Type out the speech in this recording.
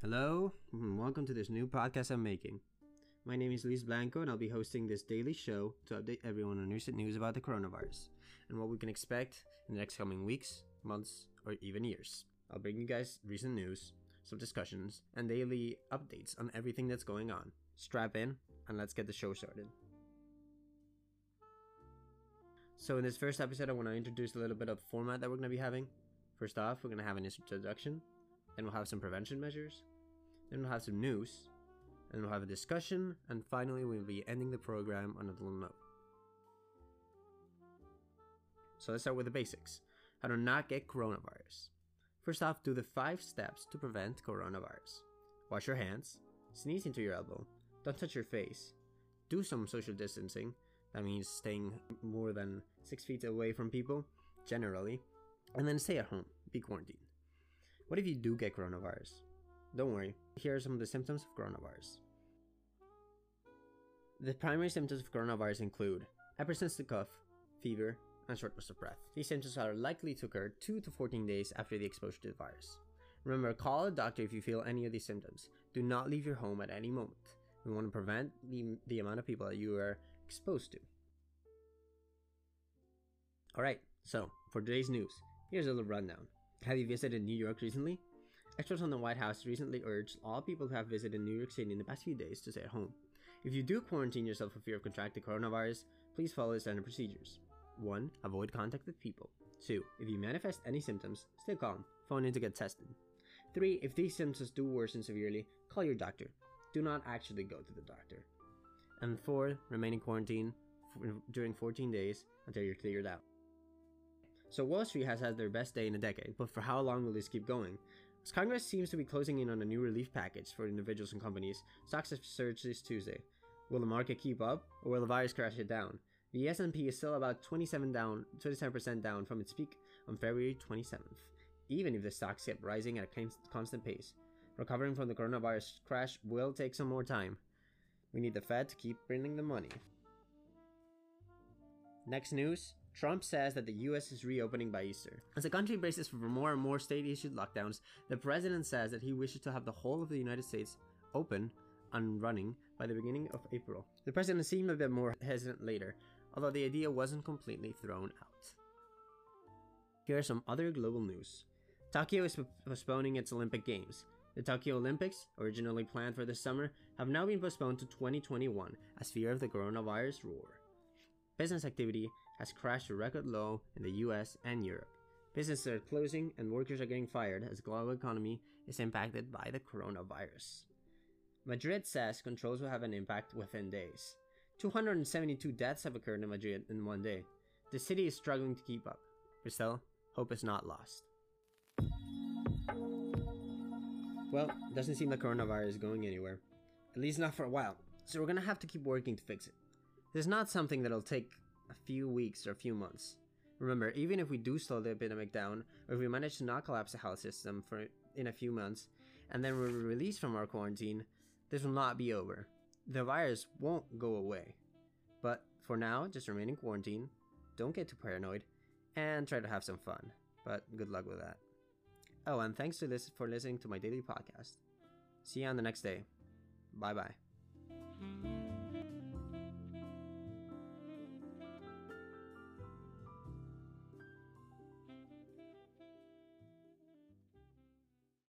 Hello, and welcome to this new podcast I'm making. My name is Luis Blanco, and I'll be hosting this daily show to update everyone on recent news about the coronavirus and what we can expect in the next coming weeks, months, or even years. I'll bring you guys recent news, some discussions, and daily updates on everything that's going on. Strap in, and let's get the show started. So, in this first episode, I want to introduce a little bit of format that we're going to be having. First off, we're going to have an introduction, then we'll have some prevention measures, then we'll have some news, and we'll have a discussion, and finally, we'll be ending the program on a little note. So, let's start with the basics. How to not get coronavirus. First off, do the five steps to prevent coronavirus. Wash your hands, sneeze into your elbow, don't touch your face, do some social distancing, that means staying more than six feet away from people, generally, and then stay at home, be quarantined. What if you do get coronavirus? Don't worry, here are some of the symptoms of coronavirus. The primary symptoms of coronavirus include a persistent cough, fever, and shortness of breath. These symptoms are likely to occur 2 to 14 days after the exposure to the virus. Remember, call a doctor if you feel any of these symptoms. Do not leave your home at any moment. We want to prevent the, the amount of people that you are exposed to. Alright, so for today's news, here's a little rundown. Have you visited New York recently? Experts on the White House recently urged all people who have visited New York City in the past few days to stay at home. If you do quarantine yourself for fear of contracting coronavirus, please follow the standard procedures. 1. Avoid contact with people. 2. If you manifest any symptoms, stay calm. Phone in to get tested. 3. If these symptoms do worsen severely, call your doctor. Do not actually go to the doctor. And 4. Remain in quarantine during 14 days until you're cleared out. So Wall Street has had their best day in a decade, but for how long will this keep going? As Congress seems to be closing in on a new relief package for individuals and companies, stocks have surged this Tuesday. Will the market keep up, or will the virus crash it down? The S&P is still about 27 down, 27% down from its peak on February 27th, even if the stocks kept rising at a constant pace. Recovering from the coronavirus crash will take some more time. We need the Fed to keep printing the money. Next news Trump says that the US is reopening by Easter. As the country braces for more and more state issued lockdowns, the president says that he wishes to have the whole of the United States open and running by the beginning of April. The president seemed a bit more hesitant later, although the idea wasn't completely thrown out. Here are some other global news. Tokyo is postponing its Olympic Games. The Tokyo Olympics, originally planned for this summer, have now been postponed to 2021 as fear of the coronavirus roar. Business activity has crashed to record low in the US and Europe. Businesses are closing and workers are getting fired as the global economy is impacted by the coronavirus. Madrid says controls will have an impact within days. 272 deaths have occurred in Madrid in one day. The city is struggling to keep up. But hope is not lost. Well, it doesn't seem like coronavirus is going anywhere. At least not for a while. So we're gonna have to keep working to fix it. This is not something that'll take a few weeks or a few months. Remember, even if we do slow the epidemic down, or if we manage to not collapse the health system for in a few months, and then we're released from our quarantine, this will not be over. The virus won't go away. But for now, just remain in quarantine, don't get too paranoid, and try to have some fun. But good luck with that. Oh, and thanks to this for listening to my daily podcast. See you on the next day. Bye bye.